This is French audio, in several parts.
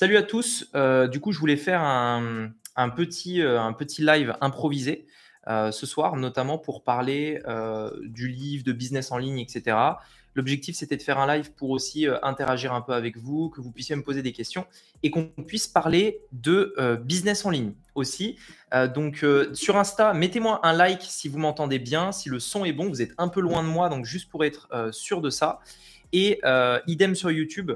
Salut à tous. Euh, du coup, je voulais faire un, petit, euh, petit live improvisé euh, ce soir, notamment pour parler du livre, de business en ligne, etc. L'objectif, c'était de faire un live pour aussi interagir un peu avec vous, que vous puissiez me poser des questions et qu'on puisse parler de business en ligne aussi. donc, sur Insta, mettez-moi un like si vous m'entendez bien, si le son est bon. Vous êtes un peu loin de moi, donc juste pour être sûr de ça. Et idem sur YouTube,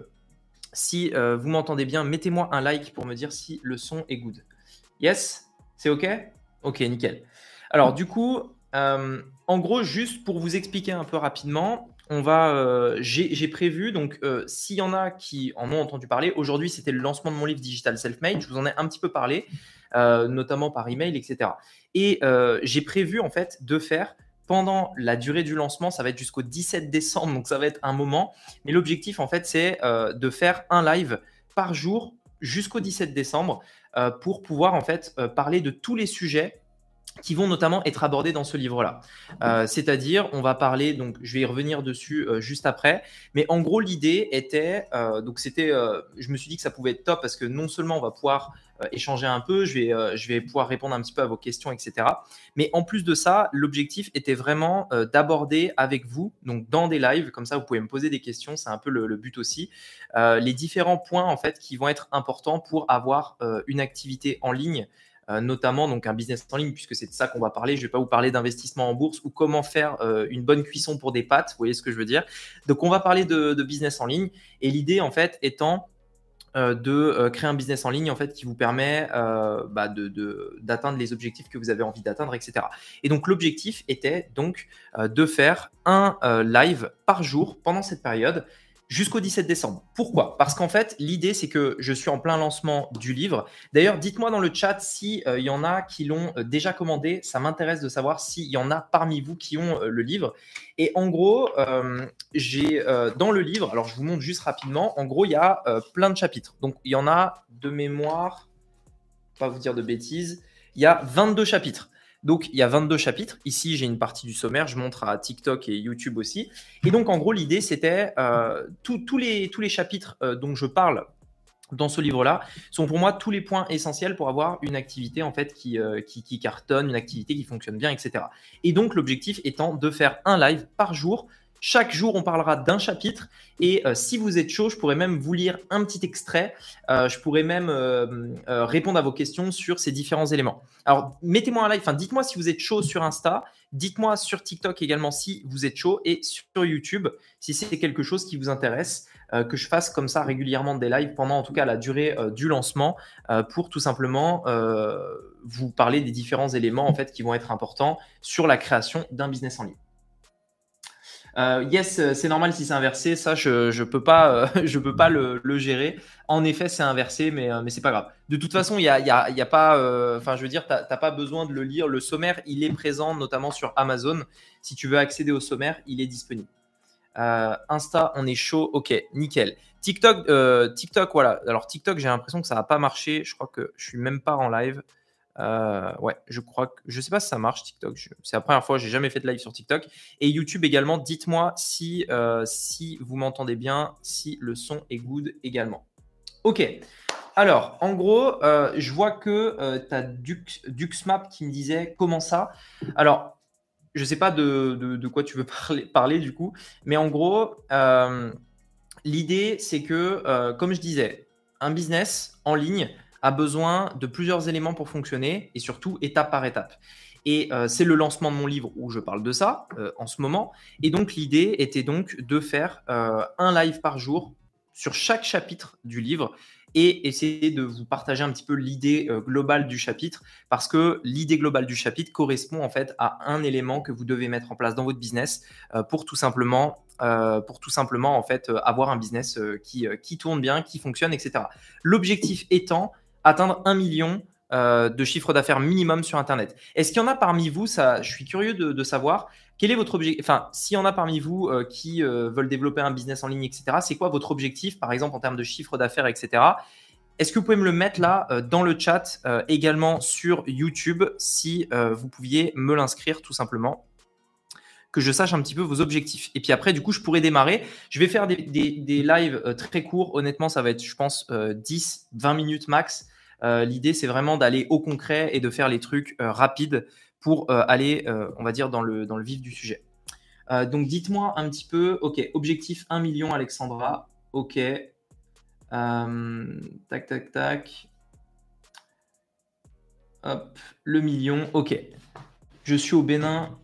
si euh, vous m'entendez bien, mettez-moi un like pour me dire si le son est good. Yes? C'est OK? OK, nickel. Alors, du coup, euh, en gros, juste pour vous expliquer un peu rapidement, on va, euh, j'ai prévu, donc s'il y en a qui en ont entendu parler, aujourd'hui c'était le lancement de mon livre Digital Self-Made, je vous en ai un petit peu parlé, notamment par email, etc. Et j'ai prévu en fait de faire pendant la durée du lancement, ça va être jusqu'au 17 décembre, donc ça va être un moment. Mais l'objectif, en fait, c'est euh, de faire un live par jour jusqu'au 17 décembre euh, pour pouvoir, en fait, euh, parler de tous les sujets qui vont notamment être abordés dans ce livre-là. C'est-à-dire, on va parler, donc je vais y revenir dessus juste après, mais en gros l'idée était, donc c'était, je me suis dit que ça pouvait être top parce que non seulement on va pouvoir euh, échanger un peu, je vais, euh, je vais pouvoir répondre un petit peu à vos questions, etc. Mais en plus de ça, l'objectif était vraiment euh, d'aborder avec vous, donc dans des lives, comme ça vous pouvez me poser des questions, c'est un peu le, but aussi, les différents points en fait qui vont être importants pour avoir une activité en ligne. Notamment donc un business en ligne, puisque c'est de ça qu'on va parler. Je ne vais pas vous parler d'investissement en bourse ou comment faire une bonne cuisson pour des pâtes, vous voyez ce que je veux dire. Donc on va parler de, business en ligne, et l'idée en fait étant euh, de euh, créer un business en ligne en fait qui vous permet euh, bah, d'atteindre les objectifs que vous avez envie d'atteindre, etc. Et donc l'objectif était donc de faire un live par jour pendant cette période jusqu'au 17 décembre. Pourquoi? Parce qu'en fait, l'idée, c'est que je suis en plein lancement du livre. D'ailleurs, dites-moi dans le chat s'il il y en a qui l'ont déjà commandé. Ça m'intéresse de savoir s'il y en a parmi vous qui ont le livre. Et en gros, euh, j'ai euh, dans le livre, alors je vous montre juste rapidement, en gros, il y a euh, plein de chapitres. Donc, il y en a de mémoire, pas vous dire de bêtises, il y a 22 chapitres. Donc, il y a 22 chapitres. Ici, j'ai une partie du sommaire. Je montre à TikTok et YouTube aussi. Et donc, en gros, l'idée, c'était tous les, tous les chapitres dont je parle dans ce livre-là sont pour moi tous les points essentiels pour avoir une activité en fait qui, euh, qui, cartonne, une activité qui fonctionne bien, etc. Et donc l'objectif étant de faire un live par jour. Chaque jour, on parlera d'un chapitre. Et euh, si vous êtes chaud, je pourrais même vous lire un petit extrait. Euh, je pourrais même répondre à vos questions sur ces différents éléments. Alors, mettez-moi un like. Enfin, dites-moi si vous êtes chaud sur Insta. Dites-moi sur TikTok également si vous êtes chaud. Et sur YouTube, si c'est quelque chose qui vous intéresse. Euh, que je fasse comme ça régulièrement des lives pendant en tout cas la durée euh, du lancement euh, pour tout simplement vous parler des différents éléments en fait qui vont être importants sur la création d'un business en ligne. Yes, c'est normal si c'est inversé. Ça, je ne peux pas, je peux pas le, gérer. En effet, c'est inversé, mais, mais c'est pas grave. De toute façon, il a, pas. Enfin, je veux dire, tu n'as pas besoin de le lire. Le sommaire, il est présent notamment sur Amazon. Si tu veux accéder au sommaire, il est disponible. Euh, Insta, on est chaud. Ok, nickel. TikTok, euh, TikTok, voilà. Alors TikTok, j'ai l'impression que ça n'a pas marché. Je crois que je suis même pas en live. Euh, ouais, je crois que je sais pas si ça marche TikTok. C'est la première fois, j'ai jamais fait de live sur TikTok et YouTube également. Dites-moi si si vous m'entendez bien, si le son est good également. Ok. Alors, en gros, je vois que tu as Dux, Duxmap qui me disait comment ça? Alors, je sais pas de, quoi tu veux parler, du coup, mais en gros, euh, l'idée, c'est que, euh, comme je disais, un business en ligne a besoin de plusieurs éléments pour fonctionner et surtout étape par étape. Et euh, c'est le lancement de mon livre où je parle de ça en ce moment. Et donc l'idée était donc de faire un live par jour sur chaque chapitre du livre et essayer de vous partager un petit peu l'idée euh, globale du chapitre parce que l'idée globale du chapitre correspond en fait à un élément que vous devez mettre en place dans votre business euh, pour tout simplement euh, pour tout simplement en fait avoir un business qui, qui tourne bien, qui fonctionne, etc. L'objectif étant atteindre un million de chiffre d'affaires minimum sur Internet. Est-ce qu'il y en a parmi vous, ça, je suis curieux de, savoir, quel est votre objectif Enfin, s'il y en a parmi vous euh, qui euh, veulent développer un business en ligne, etc., c'est quoi votre objectif, par exemple, en termes de chiffre d'affaires, etc. Est-ce que vous pouvez me le mettre là euh, dans le chat également sur YouTube si vous pouviez me l'inscrire tout simplement? Que je sache un petit peu vos objectifs. Et puis après, du coup, je pourrais démarrer. Je vais faire des, des, lives euh, très courts. Honnêtement, ça va être, je pense, 10, 20 minutes max. L'idée, c'est vraiment d'aller au concret et de faire les trucs rapides pour aller, on va dire, dans le, dans le vif du sujet. donc, dites-moi un petit peu, OK, objectif 1 million, Alexandra. OK. tac, tac, tac. Hop, le million. OK. Je suis au Bénin.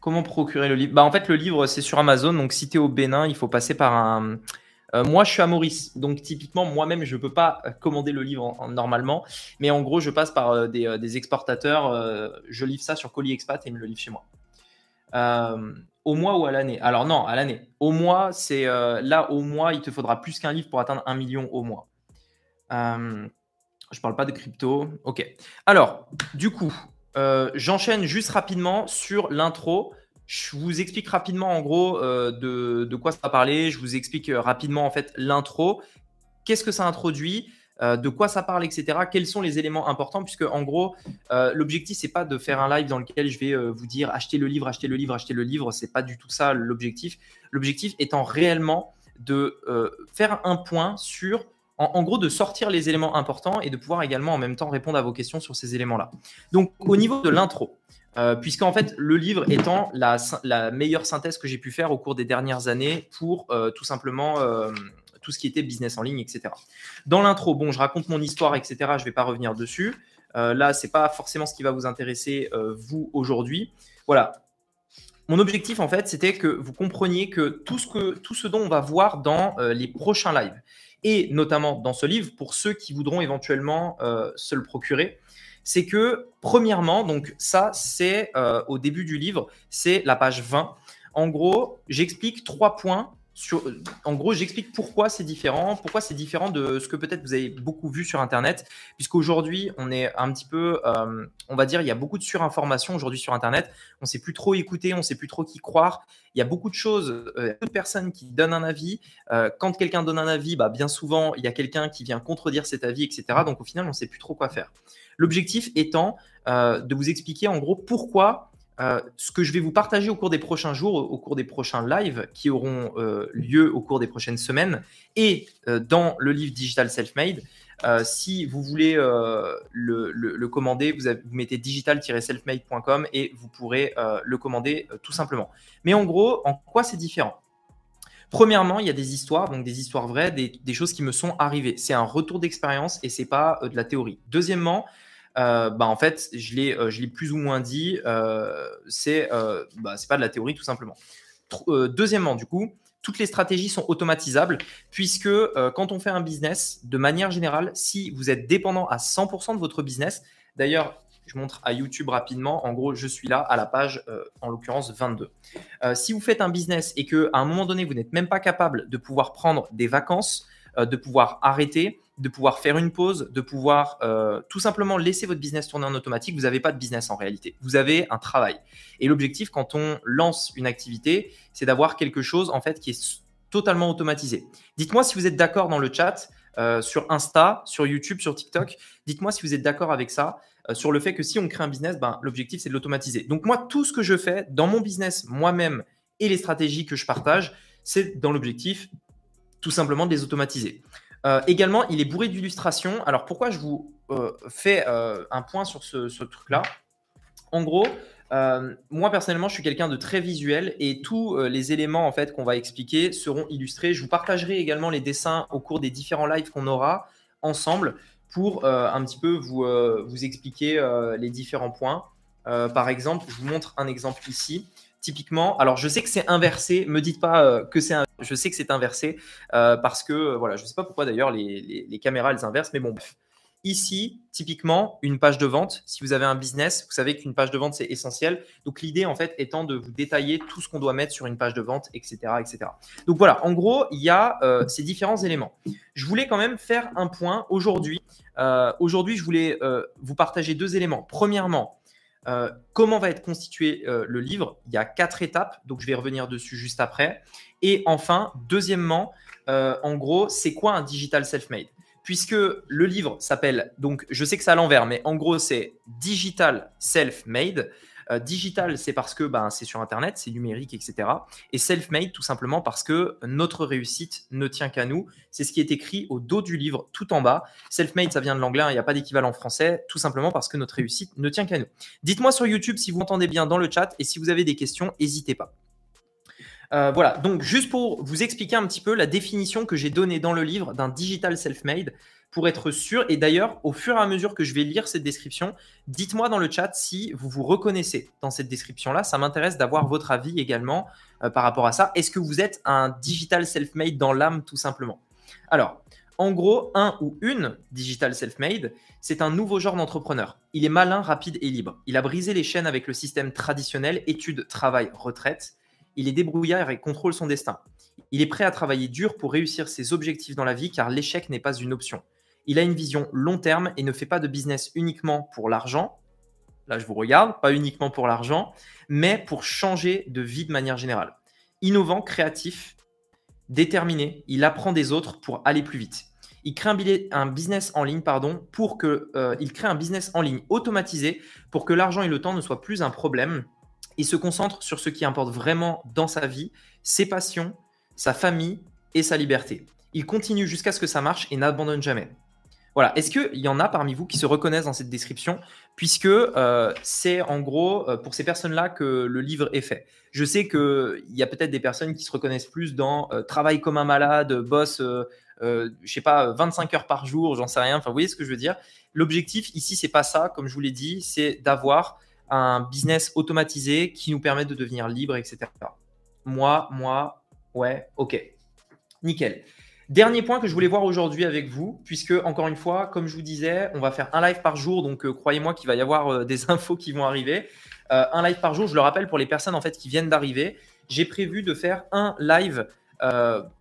Comment procurer le livre? Bah, En fait, le livre, c'est sur Amazon. Donc, si tu es au Bénin, il faut passer par un. Euh, moi, je suis à Maurice. Donc, typiquement, moi-même, je ne peux pas commander le livre normalement. Mais en gros, je passe par euh, euh, des, exportateurs. je livre ça sur Colis Expat et ils me le livrent chez moi. au mois ou à l'année? Alors, non, à l'année. Au mois, c'est là, au mois, il te faudra plus qu'un livre pour atteindre un million au mois. Je parle pas de crypto. Ok. Alors, du coup, euh, j'enchaîne juste rapidement sur l'intro. Je vous explique rapidement en gros euh, de, quoi ça va parler. Je vous explique euh, rapidement en fait l'intro. Qu'est-ce que ça introduit de quoi ça parle, etc. Quels sont les éléments importants Puisque en gros, l'objectif c'est pas de faire un live dans lequel je vais vous dire achetez le livre, achetez le livre, achetez le livre. C'est pas du tout ça l'objectif. L'objectif étant réellement de faire un point sur en, gros, de sortir les éléments importants et de pouvoir également en même temps répondre à vos questions sur ces éléments-là. Donc, au niveau de l'intro, euh, puisqu'en fait, le livre étant la, meilleure synthèse que j'ai pu faire au cours des dernières années pour euh, tout simplement euh, tout ce qui était business en ligne, etc. Dans l'intro, bon, je raconte mon histoire, etc. Je ne vais pas revenir dessus. là, ce n'est pas forcément ce qui va vous intéresser, vous, aujourd'hui. Voilà. Mon objectif, en fait, c'était que vous compreniez que tout ce, que, tout ce dont on va voir dans les prochains lives, et notamment dans ce livre, pour ceux qui voudront éventuellement se le procurer, c'est que premièrement, donc ça c'est euh, au début du livre, c'est la page 20. En gros, j'explique trois points en gros, j'explique pourquoi c'est différent, pourquoi c'est différent de ce que peut-être vous avez beaucoup vu sur Internet, puisqu'aujourd'hui, on est un petit peu, euh, on va dire, il y a beaucoup de surinformation aujourd'hui sur Internet. On ne sait plus trop écouter, on ne sait plus trop qui croire. Il y a beaucoup de choses, euh, de personnes qui donnent un avis. Euh, quand quelqu'un donne un avis, bah, bien souvent, il y a quelqu'un qui vient contredire cet avis, etc. Donc au final, on ne sait plus trop quoi faire. L'objectif étant de vous expliquer en gros pourquoi euh, ce que je vais vous partager au cours des prochains jours, au cours des prochains lives qui auront euh, lieu au cours des prochaines semaines et euh, dans le livre Digital Self-Made. si vous voulez le, commander, vous, mettez digital-selfmade.com et vous pourrez le commander tout simplement. Mais en gros, en quoi c'est différent? Premièrement, il y a des histoires, donc des histoires vraies, des, choses qui me sont arrivées. C'est un retour d'expérience et c'est pas de la théorie. Deuxièmement, euh, bah, en fait, je l'ai, euh, je l'ai plus ou moins dit, euh, c'est, bah, c'est pas de la théorie tout simplement. deuxièmement, du coup, toutes les stratégies sont automatisables puisque quand on fait un business, de manière générale, si vous êtes dépendant à 100% de votre business, d'ailleurs, je montre à YouTube rapidement. En gros, je suis là à la page, en l'occurrence 22. si vous faites un business et que à un moment donné, vous n'êtes même pas capable de pouvoir prendre des vacances, de pouvoir arrêter, de pouvoir faire une pause, de pouvoir euh, tout simplement laisser votre business tourner en automatique, vous n'avez pas de business en réalité. Vous avez un travail. Et l'objectif, quand on lance une activité, c'est d'avoir quelque chose en fait qui est totalement automatisé. Dites-moi si vous êtes d'accord dans le chat, euh, sur Insta, sur YouTube, sur TikTok. Dites-moi si vous êtes d'accord avec ça, euh, sur le fait que si on crée un business, ben, l'objectif, c'est de l'automatiser. Donc moi, tout ce que je fais dans mon business moi-même et les stratégies que je partage, c'est dans l'objectif tout simplement de les automatiser. Euh, également, il est bourré d'illustrations. Alors, pourquoi je vous euh, fais euh, un point sur ce, truc-là? En gros, moi personnellement, je suis quelqu'un de très visuel et tous les éléments en fait qu'on va expliquer seront illustrés. Je vous partagerai également les dessins au cours des différents lives qu'on aura ensemble pour un petit peu vous, vous expliquer les différents points. par exemple, je vous montre un exemple ici typiquement, alors je sais que c'est inversé, me dites pas euh, que c'est, je sais que c'est inversé euh, parce que euh, voilà, je sais pas pourquoi d'ailleurs les, caméras elles inversent, mais bon, Ici, typiquement, une page de vente. Si vous avez un business, vous savez qu'une page de vente c'est essentiel. Donc l'idée en fait étant de vous détailler tout ce qu'on doit mettre sur une page de vente, etc., etc. Donc voilà, en gros, il y a ces différents éléments. Je voulais quand même faire un point aujourd'hui. aujourd'hui, je voulais vous partager deux éléments. Premièrement, euh, comment va être constitué euh, le livre? Il y a quatre étapes, donc je vais revenir dessus juste après. Et enfin, deuxièmement, euh, en gros, c'est quoi un digital self-made? Puisque le livre s'appelle, donc je sais que c'est à l'envers, mais en gros, c'est digital self-made. Euh, digital, c'est parce que ben, c'est sur Internet, c'est numérique, etc. Et self-made, tout simplement parce que notre réussite ne tient qu'à nous. C'est ce qui est écrit au dos du livre, tout en bas. Self-made, ça vient de l'anglais, hein, il n'y a pas d'équivalent français, tout simplement parce que notre réussite ne tient qu'à nous. Dites-moi sur YouTube si vous entendez bien dans le chat et si vous avez des questions, n'hésitez pas. Euh, voilà, donc juste pour vous expliquer un petit peu la définition que j'ai donnée dans le livre d'un digital self-made pour être sûr. Et d'ailleurs, au fur et à mesure que je vais lire cette description, dites-moi dans le chat si vous vous reconnaissez dans cette description-là. Ça m'intéresse d'avoir votre avis également euh, par rapport à ça. Est-ce que vous êtes un digital self-made dans l'âme tout simplement? Alors, en gros, un ou une digital self-made, c'est un nouveau genre d'entrepreneur. Il est malin, rapide et libre. Il a brisé les chaînes avec le système traditionnel études, travail, retraite. Il est débrouillard et contrôle son destin. Il est prêt à travailler dur pour réussir ses objectifs dans la vie car l'échec n'est pas une option. Il a une vision long terme et ne fait pas de business uniquement pour l'argent. Là, je vous regarde, pas uniquement pour l'argent, mais pour changer de vie de manière générale. Innovant, créatif, déterminé, il apprend des autres pour aller plus vite. Il crée un, business en ligne, pardon, pour que euh, il crée un business en ligne automatisé pour que l'argent et le temps ne soient plus un problème. Il se concentre sur ce qui importe vraiment dans sa vie, ses passions, sa famille et sa liberté. Il continue jusqu'à ce que ça marche et n'abandonne jamais. Voilà. Est-ce qu'il y en a parmi vous qui se reconnaissent dans cette description? Puisque euh, c'est en gros euh, pour ces personnes-là que le livre est fait. Je sais qu'il y a peut-être des personnes qui se reconnaissent plus dans euh, travail comme un malade, boss, je sais pas, 25 heures par jour, j'en sais rien. Enfin, vous voyez ce que je veux dire? L'objectif ici, c'est pas ça, comme je vous l'ai dit, c'est d'avoir un business automatisé qui nous permet de devenir libre, etc. Moi, moi, ouais, ok. Nickel. Dernier point que je voulais voir aujourd'hui avec vous, puisque encore une fois, comme je vous disais, on va faire un live par jour, donc euh, croyez-moi qu'il va y avoir euh, des infos qui vont arriver. Euh, un live par jour, je le rappelle pour les personnes en fait qui viennent d'arriver, j'ai prévu de faire un live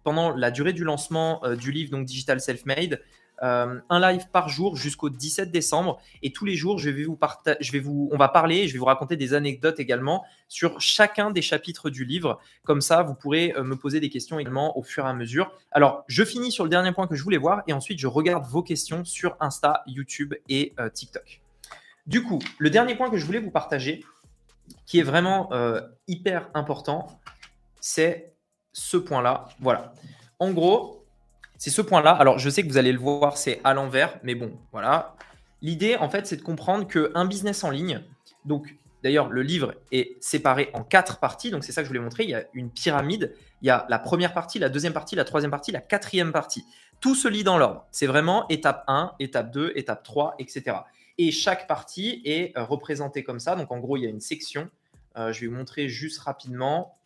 pendant la durée du lancement du livre donc Digital Self Made. Euh, un live par jour jusqu'au 17 décembre. Et tous les jours, je vais vous je vais vous, on va parler, je vais vous raconter des anecdotes également sur chacun des chapitres du livre. Comme ça, vous pourrez euh, me poser des questions également au fur et à mesure. Alors, je finis sur le dernier point que je voulais voir et ensuite je regarde vos questions sur Insta, YouTube et euh, TikTok. Du coup, le dernier point que je voulais vous partager, qui est vraiment hyper important, c'est ce point-là. Voilà. En gros, c'est ce point-là. Alors, je sais que vous allez le voir, c'est à l'envers, mais bon, voilà. L'idée, en fait, c'est de comprendre qu'un business en ligne, donc d'ailleurs, le livre est séparé en quatre parties, donc c'est ça que je voulais montrer. Il y a une pyramide, il y a la première partie, la deuxième partie, la troisième partie, la quatrième partie. Tout se lit dans l'ordre. C'est vraiment étape 1, étape 2, étape 3, etc. Et chaque partie est euh, représentée comme ça. Donc, en gros, il y a une section. Euh, je vais vous montrer juste rapidement.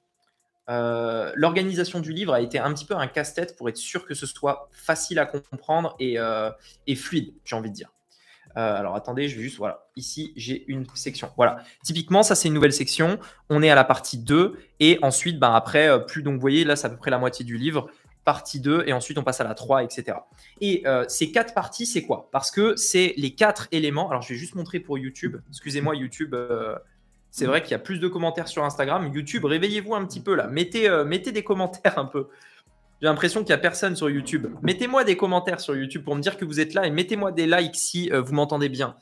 Euh, l'organisation du livre a été un petit peu un casse-tête pour être sûr que ce soit facile à comprendre et, euh, fluide, j'ai envie de dire. Euh, alors attendez, je vais juste, voilà, ici j'ai une section. Voilà, typiquement ça c'est une nouvelle section, on est à la partie 2 et ensuite ben, après, plus donc vous voyez là c'est à peu près la moitié du livre, partie 2 et ensuite on passe à la 3, etc. Et ces quatre parties c'est quoi? Parce que c'est les quatre éléments, alors je vais juste montrer pour YouTube, excusez-moi YouTube, c'est vrai qu'il y a plus de commentaires sur Instagram. YouTube, réveillez-vous un petit peu là. Mettez, euh, des commentaires un peu. J'ai l'impression qu'il n'y a personne sur YouTube. Mettez-moi des commentaires sur YouTube pour me dire que vous êtes là et mettez-moi des likes si euh, vous m'entendez bien.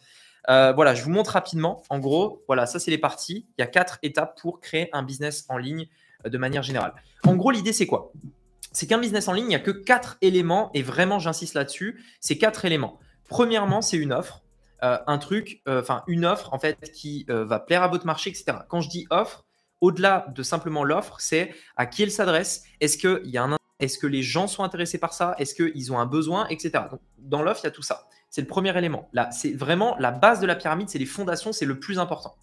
Euh, voilà, je vous montre rapidement. En gros, voilà, ça c'est les parties. Il y a quatre étapes pour créer un business en ligne de manière générale. En gros, l'idée c'est quoi? C'est qu'un business en ligne, il n'y a que quatre éléments et vraiment j'insiste là-dessus. C'est quatre éléments. Premièrement, c'est une offre. Euh, un truc, euh, enfin une offre en fait qui euh, va plaire à votre marché, etc. Quand je dis offre, au-delà de simplement l'offre, c'est à qui elle s'adresse. Est-ce que y a un est-ce que les gens sont intéressés par ça? Est-ce qu'ils ont un besoin, etc. dans l'offre, il y a tout ça. C'est le premier élément. Là, c'est vraiment la base de la pyramide, c'est les fondations, c'est le plus important.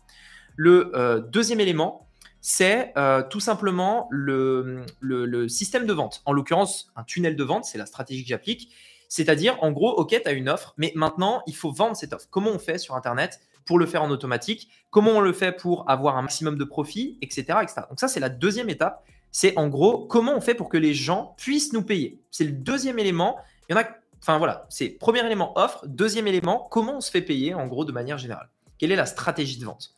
Le deuxième élément, c'est tout simplement le, le, système de vente. En l'occurrence, un tunnel de vente, c'est la stratégie que j'applique. C'est-à-dire, en gros, OK, tu as une offre, mais maintenant, il faut vendre cette offre. Comment on fait sur Internet pour le faire en automatique? Comment on le fait pour avoir un maximum de profit, etc. etc. Donc ça, c'est la deuxième étape. C'est en gros, comment on fait pour que les gens puissent nous payer? C'est le deuxième élément. Il y en a, enfin voilà, c'est premier élément offre. Deuxième élément, comment on se fait payer, en gros, de manière générale? Quelle est la stratégie de vente?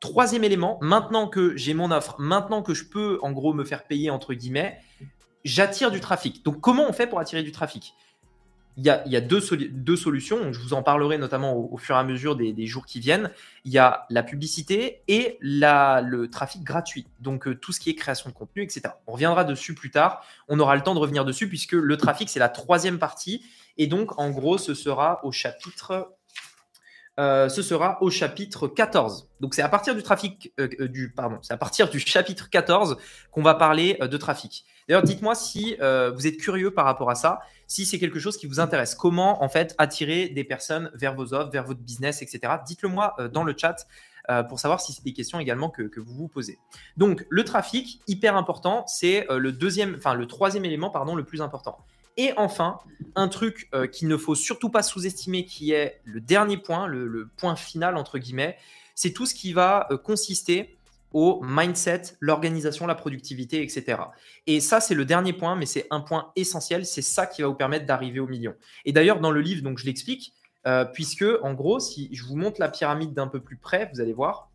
Troisième élément, maintenant que j'ai mon offre, maintenant que je peux en gros me faire payer entre guillemets, j'attire du trafic. Donc comment on fait pour attirer du trafic? Il y a, deux, solutions. Je vous en parlerai notamment au, fur et à mesure des, jours qui viennent. Il y a la publicité et la, le trafic gratuit. Donc, euh, tout ce qui est création de contenu, etc. On reviendra dessus plus tard. On aura le temps de revenir dessus puisque le trafic, c'est la troisième partie. Et donc, en gros, ce sera au chapitre euh, ce sera au chapitre 14. Donc c'est à partir du trafic euh, euh, du pardon, c'est à partir du chapitre 14 qu'on va parler de trafic. D'ailleurs, dites-moi si vous êtes curieux par rapport à ça, si c'est quelque chose qui vous intéresse. Comment en fait attirer des personnes vers vos offres, vers votre business, etc. Dites-le moi dans le chat pour savoir si c'est des questions également que, vous vous posez. Donc le trafic, hyper important, c'est le deuxième, enfin le troisième élément pardon le plus important. Et enfin, un truc euh, qu'il ne faut surtout pas sous-estimer, qui est le dernier point, le, point final, entre guillemets, c'est tout ce qui va euh, consister au mindset, l'organisation, la productivité, etc. Et ça, c'est le dernier point, mais c'est un point essentiel. C'est ça qui va vous permettre d'arriver au million. Et d'ailleurs, dans le livre, donc je l'explique, euh, puisque en gros, si je vous montre la pyramide d'un peu plus près, vous allez voir.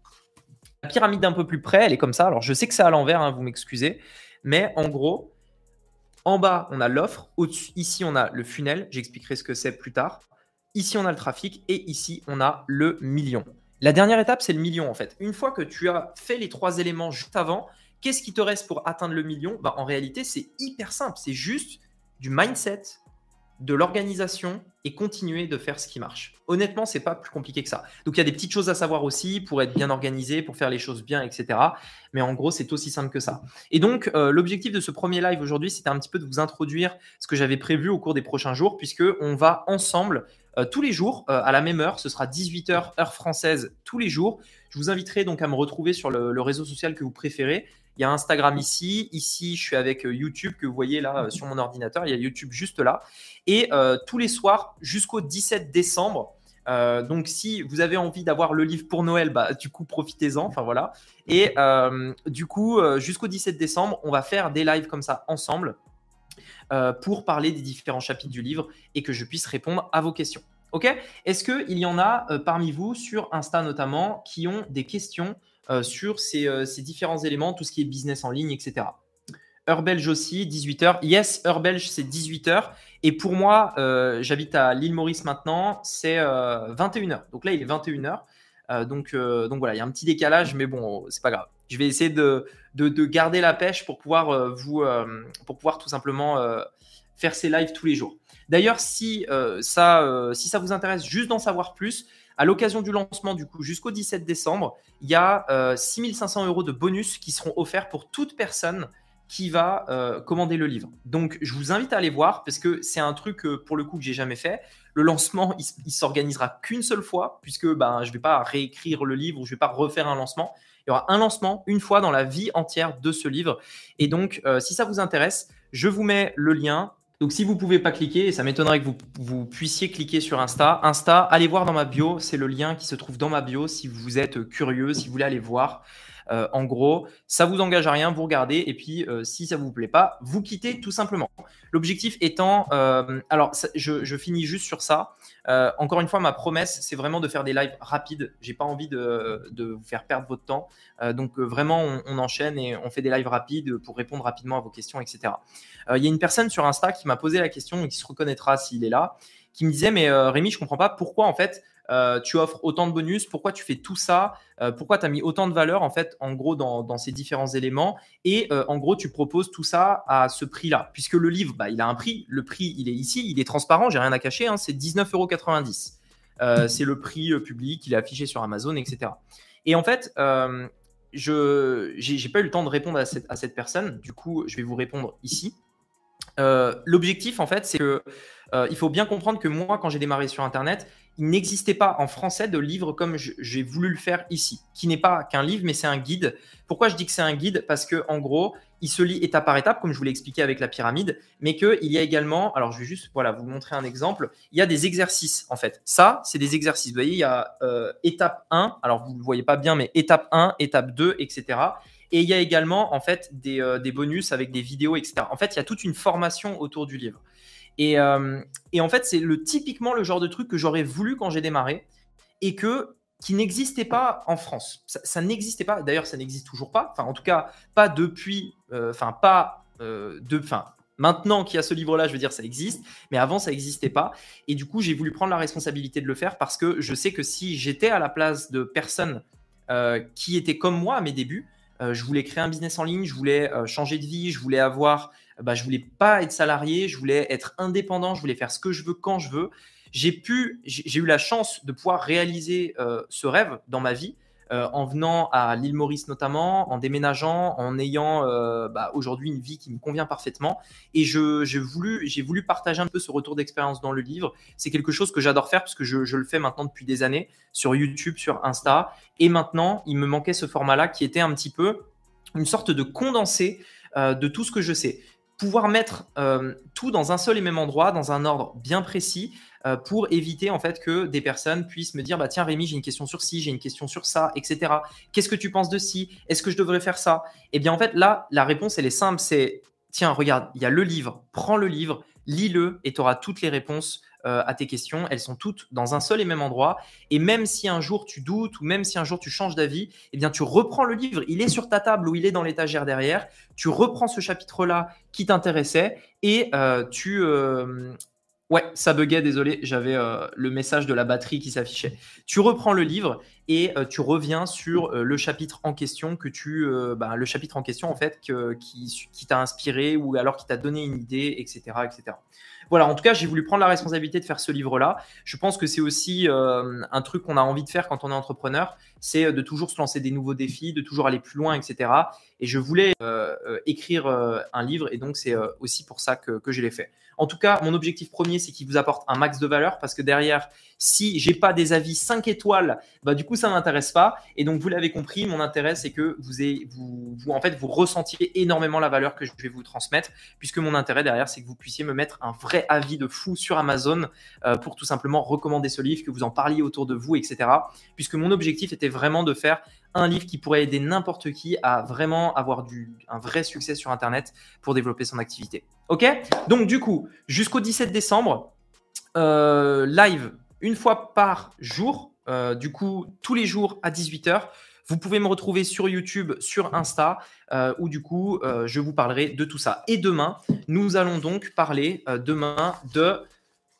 La pyramide d'un peu plus près, elle est comme ça. Alors, je sais que c'est à l'envers, hein, vous m'excusez, mais en gros, en bas, on a l'offre. Ici, on a le funnel. J'expliquerai ce que c'est plus tard. Ici, on a le trafic. Et ici, on a le million. La dernière étape, c'est le million en fait. Une fois que tu as fait les trois éléments juste avant, qu'est-ce qui te reste pour atteindre le million? Bah, En réalité, c'est hyper simple. C'est juste du mindset, de l'organisation et continuer de faire ce qui marche. Honnêtement, c'est pas plus compliqué que ça. Donc il y a des petites choses à savoir aussi pour être bien organisé, pour faire les choses bien, etc. Mais en gros, c'est aussi simple que ça. Et donc euh, l'objectif de ce premier live aujourd'hui, c'était un petit peu de vous introduire ce que j'avais prévu au cours des prochains jours, puisque on va ensemble euh, tous les jours euh, à la même heure. Ce sera 18h heure française tous les jours. Je vous inviterai donc à me retrouver sur le réseau social que vous préférez. Il y a Instagram ici. Ici, je suis avec euh, YouTube que vous voyez là euh, sur mon ordinateur. Il y a YouTube juste là. Et euh, tous les soirs jusqu'au 17 décembre. donc, si vous avez envie d'avoir le livre pour Noël, bah, du coup, profitez-en. Enfin, voilà. Et du coup, jusqu'au 17 décembre, on va faire des lives comme ça ensemble pour parler des différents chapitres du livre et que je puisse répondre à vos questions. OK? Est-ce qu'il y en a parmi vous, sur Insta notamment, qui ont des questions sur euh, ces, différents éléments, tout ce qui est business en ligne, etc. Heure belge aussi, 18h. Yes, heure belge, c'est 18h. Et pour moi, euh, j'habite à l'île Maurice maintenant, c'est 21h. Donc là, il est 21h. donc, donc voilà, il y a un petit décalage, mais bon, c'est pas grave. Je vais essayer de, de, garder la pêche pour pouvoir, vous, pour pouvoir tout simplement faire ces lives tous les jours. D'ailleurs, si, ça, si ça vous intéresse juste d'en savoir plus, à l'occasion du lancement, du coup, jusqu'au 17 décembre, il y a 6500 euh, euros de bonus qui seront offerts pour toute personne qui va euh, commander le livre. Donc, je vous invite à aller voir parce que c'est un truc euh, pour le coup que j'ai jamais fait. Le lancement, il, s'organisera qu'une seule fois puisque ben, je ne vais pas réécrire le livre ou je ne vais pas refaire un lancement. Il y aura un lancement une fois dans la vie entière de ce livre. Et donc, si ça vous intéresse, je vous mets le lien donc si vous ne pouvez pas cliquer, et ça m'étonnerait que vous, puissiez cliquer sur Insta, Insta, allez voir dans ma bio, c'est le lien qui se trouve dans ma bio si vous êtes curieux, si vous voulez aller voir. Euh, en gros, ça vous engage à rien, vous regardez, et puis euh, si ça vous plaît pas, vous quittez tout simplement. L'objectif étant, euh, alors je, finis juste sur ça. encore une fois, ma promesse, c'est vraiment de faire des lives rapides. J'ai pas envie de, vous faire perdre votre temps. donc vraiment, on, enchaîne et on fait des lives rapides pour répondre rapidement à vos questions, etc. Il y a une personne sur Insta qui m'a posé la question et qui se reconnaîtra s'il est là, qui me disait mais Rémi, je comprends pas pourquoi en fait euh, tu offres autant de bonus, pourquoi tu fais tout ça, euh, pourquoi tu as mis autant de valeur en fait en gros dans, ces différents éléments? Et euh, en gros tu proposes tout ça à ce prix-là. Puisque le livre bah, il a un prix, le prix il est ici, il est transparent, j'ai rien à cacher, hein, c'est 19,90€. c'est le prix public, il est affiché sur Amazon, etc. Et en fait, je n'ai pas eu le temps de répondre à cette personne, du coup je vais vous répondre ici. L'objectif en fait c'est que il faut bien comprendre que moi quand j'ai démarré sur Internet, il n'existait pas en français de livre comme j'ai voulu le faire ici, qui n'est pas qu'un livre, mais c'est un guide. Pourquoi je dis que c'est un guide? Parce que en gros, il se lit étape par étape, comme je vous l'ai expliqué avec la pyramide, mais qu'il y a également, alors je vais juste voilà, vous montrer un exemple, il y a des exercices en fait. Ça, c'est des exercices. Vous voyez, il y a euh, étape 1, alors vous ne le voyez pas bien, mais étape 1, étape 2, etc. Et il y a également en fait des, euh, des bonus avec des vidéos, etc. En fait, il y a toute une formation autour du livre. Euh, et, en fait, c'est typiquement le genre de truc que j'aurais voulu quand j'ai démarré et que qui n'existait pas en France. Ça, n'existait pas. D'ailleurs, ça n'existe toujours pas. Enfin, en tout cas, pas depuis. Euh, enfin, pas euh, de. Enfin, Maintenant qu'il y a ce livre-là, je veux dire, ça existe, mais avant, ça n'existait pas. Et du coup, j'ai voulu prendre la responsabilité de le faire parce que je sais que si j'étais à la place de personnes euh, qui étaient comme moi à mes débuts, je voulais créer un business en ligne, je voulais changer de vie, je voulais avoir, bah, je voulais pas être salarié, je voulais être indépendant, je voulais faire ce que je veux quand je veux. J'ai pu, j'ai eu la chance de pouvoir réaliser ce rêve dans ma vie euh, en venant à l'île Maurice notamment, en déménageant, en ayant euh, bah, aujourd'hui une vie qui me convient parfaitement. Et j'ai voulu, voulu partager un peu ce retour d'expérience dans le livre. C'est quelque chose que j'adore faire parce que je, le fais maintenant depuis des années sur YouTube, sur Insta. Et maintenant, il me manquait ce format-là qui était un petit peu une sorte de condensé euh, de tout ce que je sais pouvoir mettre euh, tout dans un seul et même endroit, dans un ordre bien précis, euh, pour éviter en fait que des personnes puissent me dire bah tiens Rémi j'ai une question sur ci, j'ai une question sur ça, etc. Qu'est-ce que tu penses de ci? Est-ce que je devrais faire ça? Eh bien en fait là la réponse elle est simple, c'est tiens regarde il y a le livre, prends le livre, lis-le et tu auras toutes les réponses euh, à tes questions. Elles sont toutes dans un seul et même endroit. Et même si un jour tu doutes ou même si un jour tu changes d'avis, eh bien tu reprends le livre. Il est sur ta table ou il est dans l'étagère derrière. Tu reprends ce chapitre-là qui t'intéressait et euh, tu euh, Ouais, ça buguait, désolé, j'avais le message de la batterie qui s'affichait. Tu reprends le livre et tu reviens sur le chapitre en question que tu, bah, le chapitre en question en fait qui, qui t'a inspiré ou alors qui t'a donné une idée, etc., etc. Voilà, en tout cas, j'ai voulu prendre la responsabilité de faire ce livre-là. Je pense que c'est aussi euh, un truc qu'on a envie de faire quand on est entrepreneur, c'est de toujours se lancer des nouveaux défis, de toujours aller plus loin, etc. Et je voulais euh, euh, écrire un livre, et donc c'est aussi pour ça que, que je l'ai fait. En tout cas, mon objectif premier, c'est qu'il vous apporte un max de valeur, parce que derrière, si j'ai pas des avis 5 étoiles, bah du coup ça m'intéresse pas. Et donc vous l'avez compris, mon intérêt c'est que vous, ayez, vous, vous en fait vous ressentiez énormément la valeur que je vais vous transmettre, puisque mon intérêt derrière c'est que vous puissiez me mettre un vrai avis de fou sur Amazon euh, pour tout simplement recommander ce livre, que vous en parliez autour de vous, etc. Puisque mon objectif était vraiment de faire un livre qui pourrait aider n'importe qui à vraiment avoir du, un vrai succès sur Internet pour développer son activité. Ok? Donc du coup, jusqu'au 17 décembre, euh, live une fois par jour, euh, du coup tous les jours à 18h. Vous pouvez me retrouver sur YouTube, sur Insta, euh, où du coup, euh, je vous parlerai de tout ça. Et demain, nous allons donc parler demain de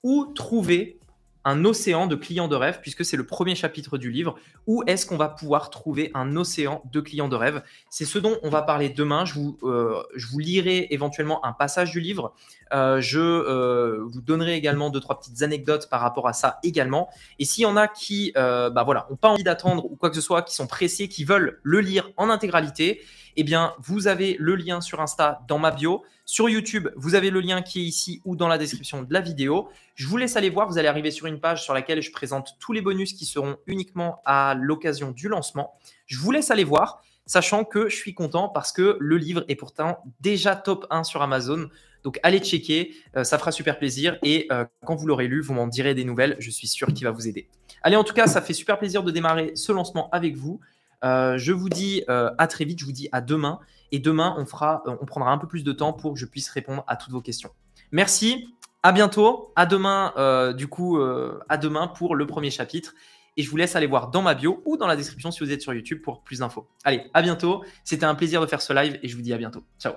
où trouver un océan de clients de rêve, puisque c'est le premier chapitre du livre. Où est-ce qu'on va pouvoir trouver un océan de clients de rêve? C'est ce dont on va parler demain. Je vous, euh, je vous lirai éventuellement un passage du livre. Euh, je euh, vous donnerai également deux, trois petites anecdotes par rapport à ça également. Et s'il y en a qui bah voilà, n'ont pas envie d'attendre ou quoi que ce soit, qui sont pressés, qui veulent le lire en intégralité, eh bien, vous avez le lien sur Insta dans ma bio. Sur YouTube, vous avez le lien qui est ici ou dans la description de la vidéo. Je vous laisse aller voir. Vous allez arriver sur une page sur laquelle je présente tous les bonus qui seront uniquement à l'occasion du lancement. Je vous laisse aller voir, sachant que je suis content parce que le livre est pourtant déjà top 1 sur Amazon. Donc allez checker, euh, ça fera super plaisir. Et euh, quand vous l'aurez lu, vous m'en direz des nouvelles. Je suis sûr qu'il va vous aider. Allez, en tout cas, ça fait super plaisir de démarrer ce lancement avec vous. Euh, je vous dis euh, à très vite, je vous dis à demain. Et demain, on, fera, euh, on prendra un peu plus de temps pour que je puisse répondre à toutes vos questions. Merci, à bientôt. À demain, du coup, à demain pour le premier chapitre. Et je vous laisse aller voir dans ma bio ou dans la description si vous êtes sur YouTube pour plus d'infos. Allez, à bientôt. C'était un plaisir de faire ce live et je vous dis à bientôt. Ciao.